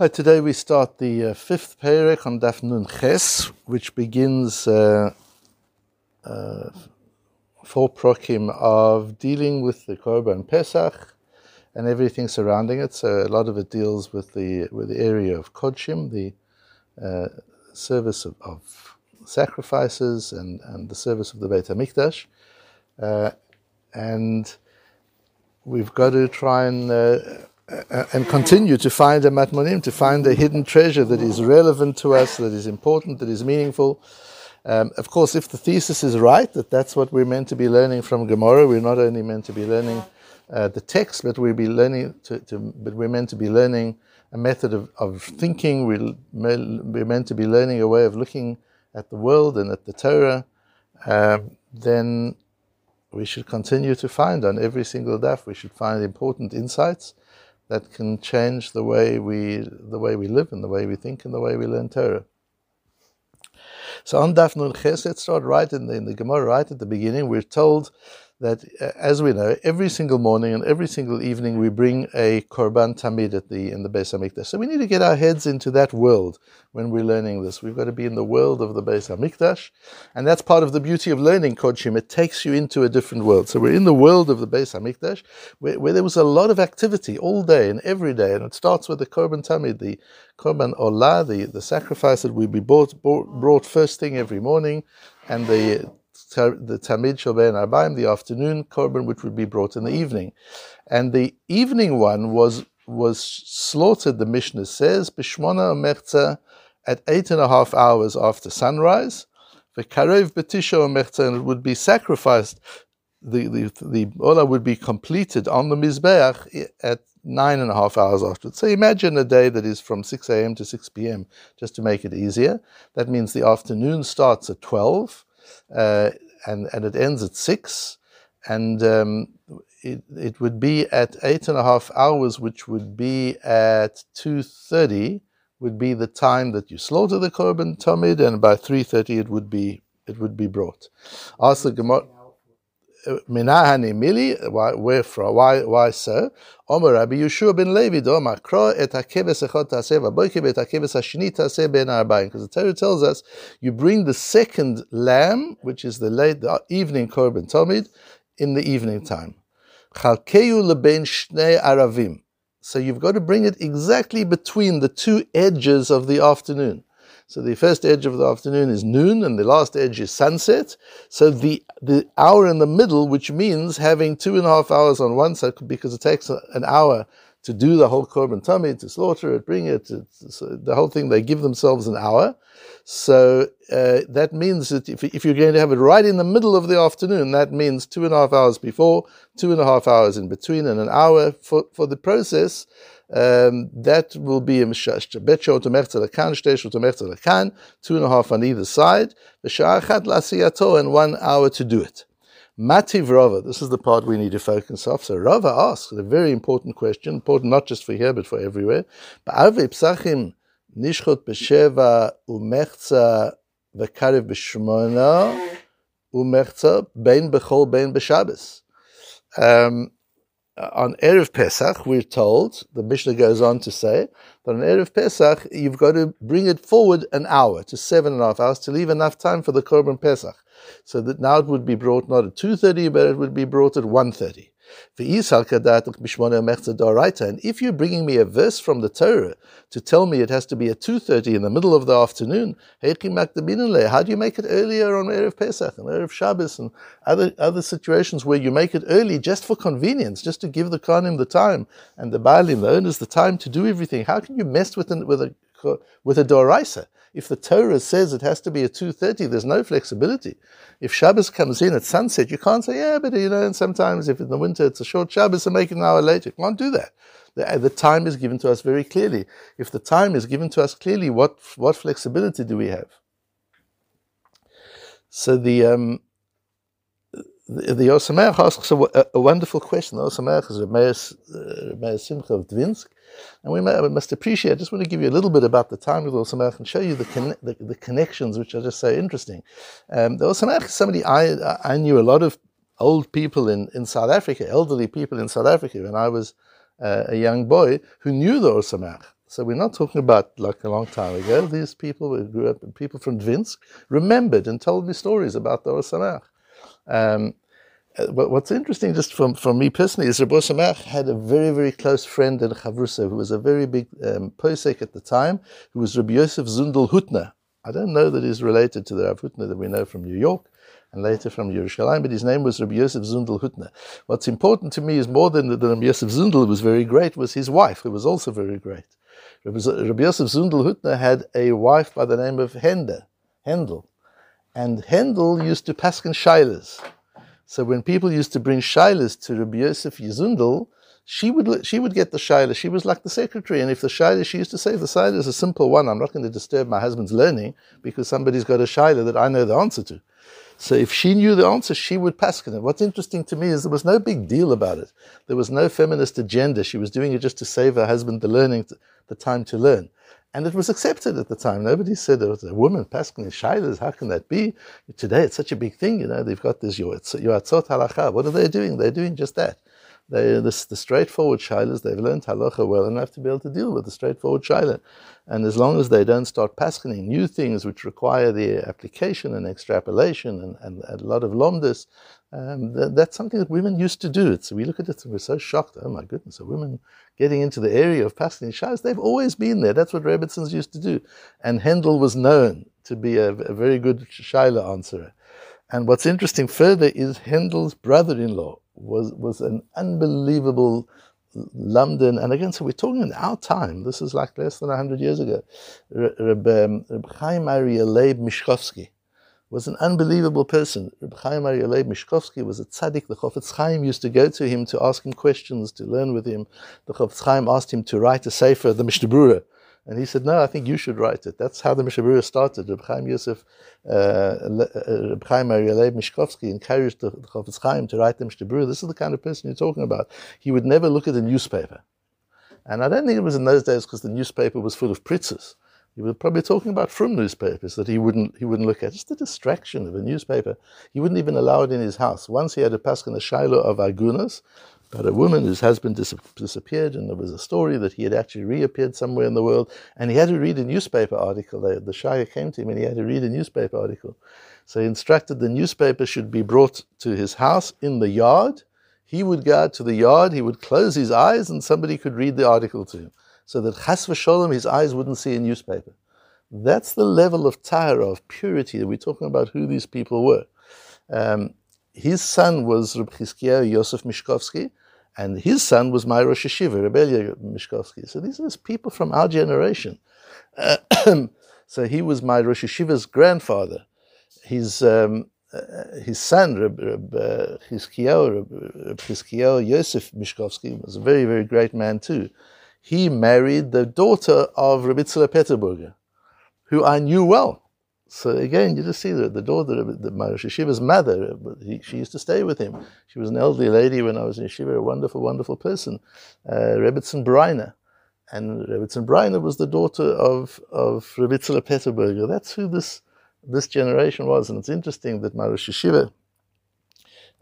Uh, today we start the uh, fifth perek on Daf Nun Ches, which begins uh, uh, four prokim of dealing with the Korban Pesach and everything surrounding it. So a lot of it deals with the with the area of Kodshim, the uh, service of, of, sacrifices and, and the service of the Beit Hamikdash, uh, and we've got to try and uh, and continue to find a matmonim, to find a hidden treasure that is relevant to us, that is important, that is meaningful. Um, of course, if the thesis is right, that that's what we're meant to be learning from Gemara, we're not only meant to be learning uh, the text, but we'll be learning to, to, but we're meant to be learning a method of, of thinking. We're, we're meant to be learning a way of looking at the world and at the Torah. Um, then we should continue to find on every single daf. We should find important insights that can change the way we the way we live and the way we think and the way we learn Torah. So on Daf Nun Ches, let's start right in the, in the Gemara, right at the beginning. We're told that, uh, as we know, every single morning and every single evening we bring a korban tamid at the in the Beis Hamikdash. So we need to get our heads into that world when we're learning this. We've got to be in the world of the Beis Hamikdash, and that's part of the beauty of learning Kodshim. It takes you into a different world. So we're in the world of the Beis Hamikdash, where, where there was a lot of activity all day and every day, and it starts with the korban tamid, the korban olah, the, the sacrifice that will be brought, brought first thing every morning, and the the Tamid Shoben Arbaim, the afternoon korban, which would be brought in the evening. And the evening one was was slaughtered, the Mishnah says, Bishmona Merza at eight and a half hours after sunrise. The Karev Betisha Merza, and it would be sacrificed. The, the, the Ola would be completed on the Mizbeach at nine and a half hours afterwards. So imagine a day that is from 6 a.m. to 6 p.m., just to make it easier. That means the afternoon starts at 12 uh, and and it ends at six, and um, it it would be at eight and a half hours, which would be at two thirty, would be the time that you slaughter the korban tamid, and by three thirty it would be it would be brought. Ask the Gemara. Minahani Mili, where from? Why, why so? Omer Rabbi Yehoshua ben Levi, Doma, Kro et hakeves echot taseh, vaboike et hakeves hashini taseh ben arbaim. Because the Torah tells us, you bring the second lamb, which is the late the evening korban tomid, in the evening time. Chalkeyu leben shnei aravim. So you've got to bring it exactly between the two edges of the afternoon. So the first edge of the afternoon is noon, and the last edge is sunset. So the the hour in the middle, which means having two and a half hours on one side, because it takes an hour to do the whole korban tomid, to slaughter it, bring it, to, so the whole thing. They give themselves an hour. So uh, that means that if, if, you're going to have it right in the middle of the afternoon, that means two and a half hours before, two and a half hours in between, and an hour for, for the process um, that will be a mishash. Bet lekan, shtei shot umertza lekan, two and a half on either side. V'sha'achat lasiyato, and one hour to do it. Mativ Rava, this is the part we need to focus off. So Rava asks a very important question, important not just for here but for everywhere. Ba'arve psachim nishchot b'sheva umertza v'karev b'shmona umertza bein b'chol bein b'shabbos. Um, uh, on Erev Pesach, we're told, the Mishnah goes on to say, that on Erev Pesach, you've got to bring it forward an hour to seven and a half hours to leave enough time for the Korban Pesach. So that now it would be brought not at 2.30, but it would be brought at 1.30. And if you're bringing me a verse from the Torah to tell me it has to be at 2.30 in the middle of the afternoon, how do you make it earlier on Erev Pesach and Erev Shabbos and other, other situations where you make it early just for convenience, just to give the Kohanim the time and the Baalim, the owners, the time to do everything? How can you mess with, an, with a with a doraisa. If the Torah says it has to be at 2.30, there's no flexibility. If Shabbos comes in at sunset, you can't say, yeah, but you know, and sometimes if in the winter it's a short Shabbos, so make it an hour later. You can't do that. The, the, time is given to us very clearly. If the time is given to us clearly, what, what flexibility do we have? So the, um, the, the asks a, a, wonderful question. The Or Sameach is a Meir Simcha of Dvinsk, and we, may, we, must appreciate, I just want to give you a little bit about the time of the Or Sameach and show you the, con- the, the, connections, which are just so interesting. Um, the Or Sameach is somebody I, I knew a lot of old people in, in South Africa, elderly people in South Africa, when I was uh, a young boy who knew the Or Sameach. So we're not talking about like a long time ago. These people who grew up, people from Dvinsk, remembered and told me stories about the Or Sameach. Um, uh, what's interesting, just from, from me personally, is Rabbi Samach had a very, very close friend in Chavrusa who was a very big um, posek at the time, who was Rabbi Yosef Zundel Hutner. I don't know that he's related to the Rav Hutner that we know from New York and later from Yerushalayim, but his name was Rabbi Yosef Zundel Hutner. What's important to me is more than that Rabbi Yosef Zundel was very great, was his wife, who was also very great. Rabbi Yosef Zundel Hutner had a wife by the name of Hende, Hendel. And Hendel used to paskin shilas. So when people used to bring shilas to Rabbi Yosef Yezundel, she would she would get the shilas. She was like the secretary, and if the shilas, she used to say, the shilas is a simple one. I'm not going to disturb my husband's learning because somebody's got a shilah that I know the answer to. So if she knew the answer, she would paskin it. What's interesting to me is there was no big deal about it. There was no feminist agenda. She was doing it just to save her husband the learning, the time to learn. And it was accepted at the time. Nobody said was a woman passing in shilas. How can that be? Today it's such a big thing. You know, they've got this yoatzot halacha. What are they doing? They're doing just that. They, this, the straightforward shilas, they've learned halacha well enough to be able to deal with the straightforward shilah. And as long as they don't start passing new things which require the application and extrapolation and, and, and a lot of lomdus, um, that, that's something that women used to do. So we look at it and we're so shocked. Oh my goodness, a women getting into the area of passing shahs, they've always been there. That's what Rebbitzins used to do. And Hendel was known to be a, a very good shaila answerer. And what's interesting further is Hendel's brother-in-law was, was an unbelievable lamdan, and again, so we're talking in our time. This is like less than 100 years ago. Reb, um, Reb Chaim Leib Mishkovsky was an unbelievable person. Reb Chaim Leib Mishkovsky was a tzaddik. The Chofetz Chaim used to go to him to ask him questions, to learn with him. The Chofetz Chaim asked him to write a sefer, the Mishnah Berurah. And he said, no, I think you should write it. That's how the Mishnah Berurah started. Reb Chaim Yosef, uh, uh Reb Chaim Leib Mishkovsky encouraged the, the Chofetz Chaim to write the Mishnah Berurah. This is the kind of person you're talking about. He would never look at a newspaper. And I don't think it was in those days because the newspaper was full of pritzes. He was probably talking about from newspapers that he wouldn't he wouldn't look at. Just the distraction of a newspaper. He wouldn't even allow it in his house. Once he had a paskin a shiloh of agunas, about a woman whose husband dis- disappeared, and there was a story that he had actually reappeared somewhere in the world, and he had to read a newspaper article. The, the Shire came to him, and he had to read a newspaper article. So he instructed the newspaper should be brought to his house in the yard. He would go out to the yard, he would close his eyes, and somebody could read the article to him so that chas v'sholem, his eyes wouldn't see a newspaper. That's the level of tahara, of purity, that we're talking about who these people were. Um, his son was Reb Chizkiyahu Yosef Mishkovsky, and his son was my Rosh Rebellia Mishkovsky. So these are people from our generation. Uh, so he was my grandfather. His, um, uh, his son, Reb, Reb uh, Reb, Reb Yosef Mishkovsky, was a very, very great man too he married the daughter of Reb Itzele Peterburger, who I knew well. So again, you just see the, the daughter of the, Yeshiva's mother, he, she used to stay with him. She was an elderly lady when I was in Yeshiva, a wonderful, wonderful person, uh, Rebbitzin Breiner. And Rebbitzin Breiner was the daughter of, of Reb Itzele Peterburger. That's who this, this generation was. And it's interesting that Rosh Yeshiva,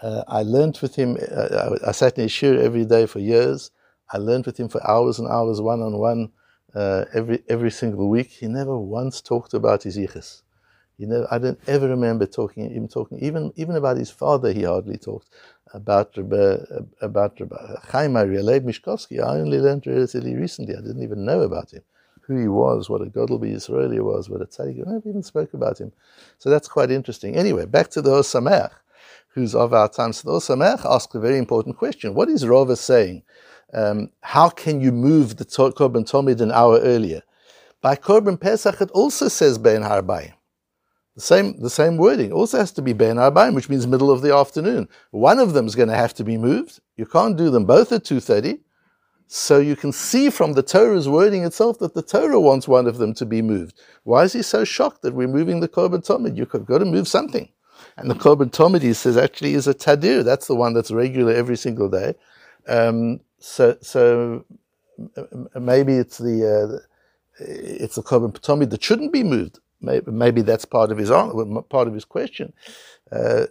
uh, I learned with him, uh, I, I sat in Yeshiva every day for years. I learned with him for hours and hours, one on one, every every single week. He never once talked about his yichus. He never, I don't ever remember talking him talking even even about his father. He hardly talked about Rebbe, about Rebbe Chaim Leib Mishkovsky. I only learned relatively recently. I didn't even know about him, who he was, what a Godel Israeli was, what a tzaddik. I never even spoke about him. So that's quite interesting. Anyway, back to the Or Sameach, who's of our time. So the Or Sameach asked a very important question. What is Rava saying? Um, how can you move the Korban Tomid an hour earlier? By Korban Pesach, it also says Ben Harbayim. The same, the same wording also has to be Ben Harbayim, which means middle of the afternoon. One of them is going to have to be moved. You can't do them both at 2.30. So you can see from the Torah's wording itself that the Torah wants one of them to be moved. Why is he so shocked that we're moving the Korban Tomid? You've got to move something. And the Korban Tomid, he says, actually is a Tadir. That's the one that's regular every single day. Um, so so maybe it's the uh, it's the korban tomid that shouldn't be moved. Maybe, maybe, that's part of his part of his question. Uh,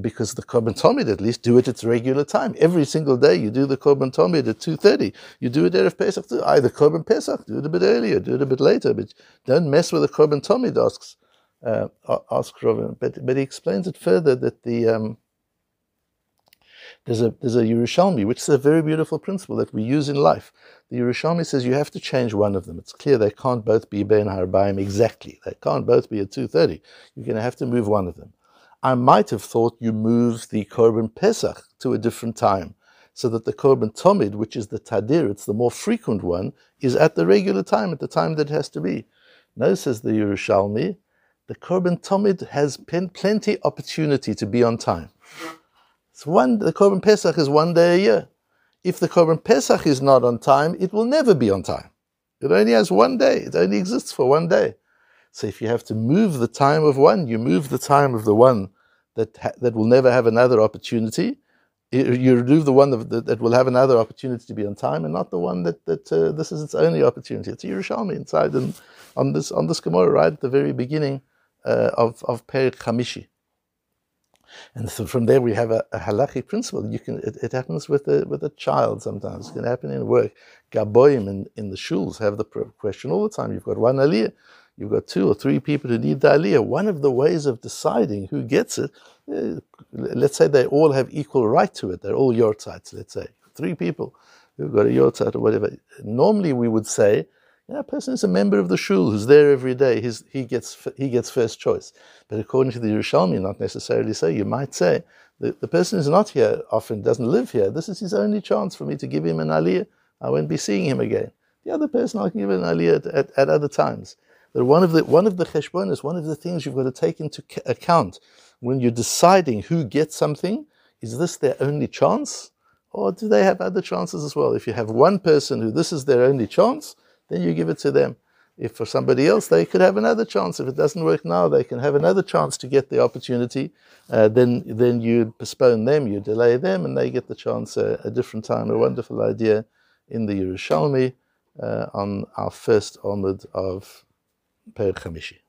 because the Korban Tomid at least do it at its regular time. Every single day you do the Korban Tomid at 2.30. You do it Erev Pesach too. Either Korban Pesach, do it a bit earlier, do it a bit later, but don't mess with the Korban Tomid, asks, uh, asks Robin. But, but he explains it further that the... Um, there's a, there's a Yerushalmi, which is a very beautiful principle that we use in life. The Yerushalmi says you have to change one of them. It's clear they can't both be Ben Harbaim exactly. They can't both be at 2.30. You're going to have to move one of them. I might have thought you move the Korban Pesach to a different time, so that the Korban Tomid, which is the Tadir, it's the more frequent one, is at the regular time, at the time that it has to be. No, says the Yerushalmi, the Korban Tomid has plenty opportunity to be on time. It's one, the Korban Pesach is one day a year. If the Korban Pesach is not on time, it will never be on time. It only has one day. It only exists for one day. So if you have to move the time of one, you move the time of the one that ha- that will never have another opportunity. You remove the one that, that, will have another opportunity to be on time, and not the one that that uh, this is its only opportunity. It's Yerushalmi inside and on this on this Gemara right at the very beginning uh, of of Perik Chamishi. And so from there we have a, a halachic principle. You can it, it, happens with a with a child sometimes. It can happen in work. Gaboim in, in the shuls have the question all the time. You've got one aliyah you've got two or three people who need the aliyah. One of the ways of deciding who gets it, uh, let's say they all have equal right to it. They're all yortzites, let's say. Three people who've got a yortzite or whatever. Normally we would say, a person is a member of the shul who's there every day. He's, he, gets, he gets first choice. But according to the Yerushalmi, not necessarily so. You might say, the, the person is not here often, doesn't live here. This is his only chance for me to give him an aliyah. I won't be seeing him again. The other person I can give an aliyah at, at, at other times that one of the one of the cheshbonis, one of the things you've got to take into account when you're deciding who gets something, is this their only chance, or do they have other chances as well? If you have one person who this is their only chance, then you give it to them. If for somebody else, they could have another chance. If it doesn't work now, they can have another chance to get the opportunity. Uh, then, then you postpone them, you delay them, and they get the chance uh, a different time. A wonderful idea in the Yerushalmi uh, on our first Omid of Per Chamishi.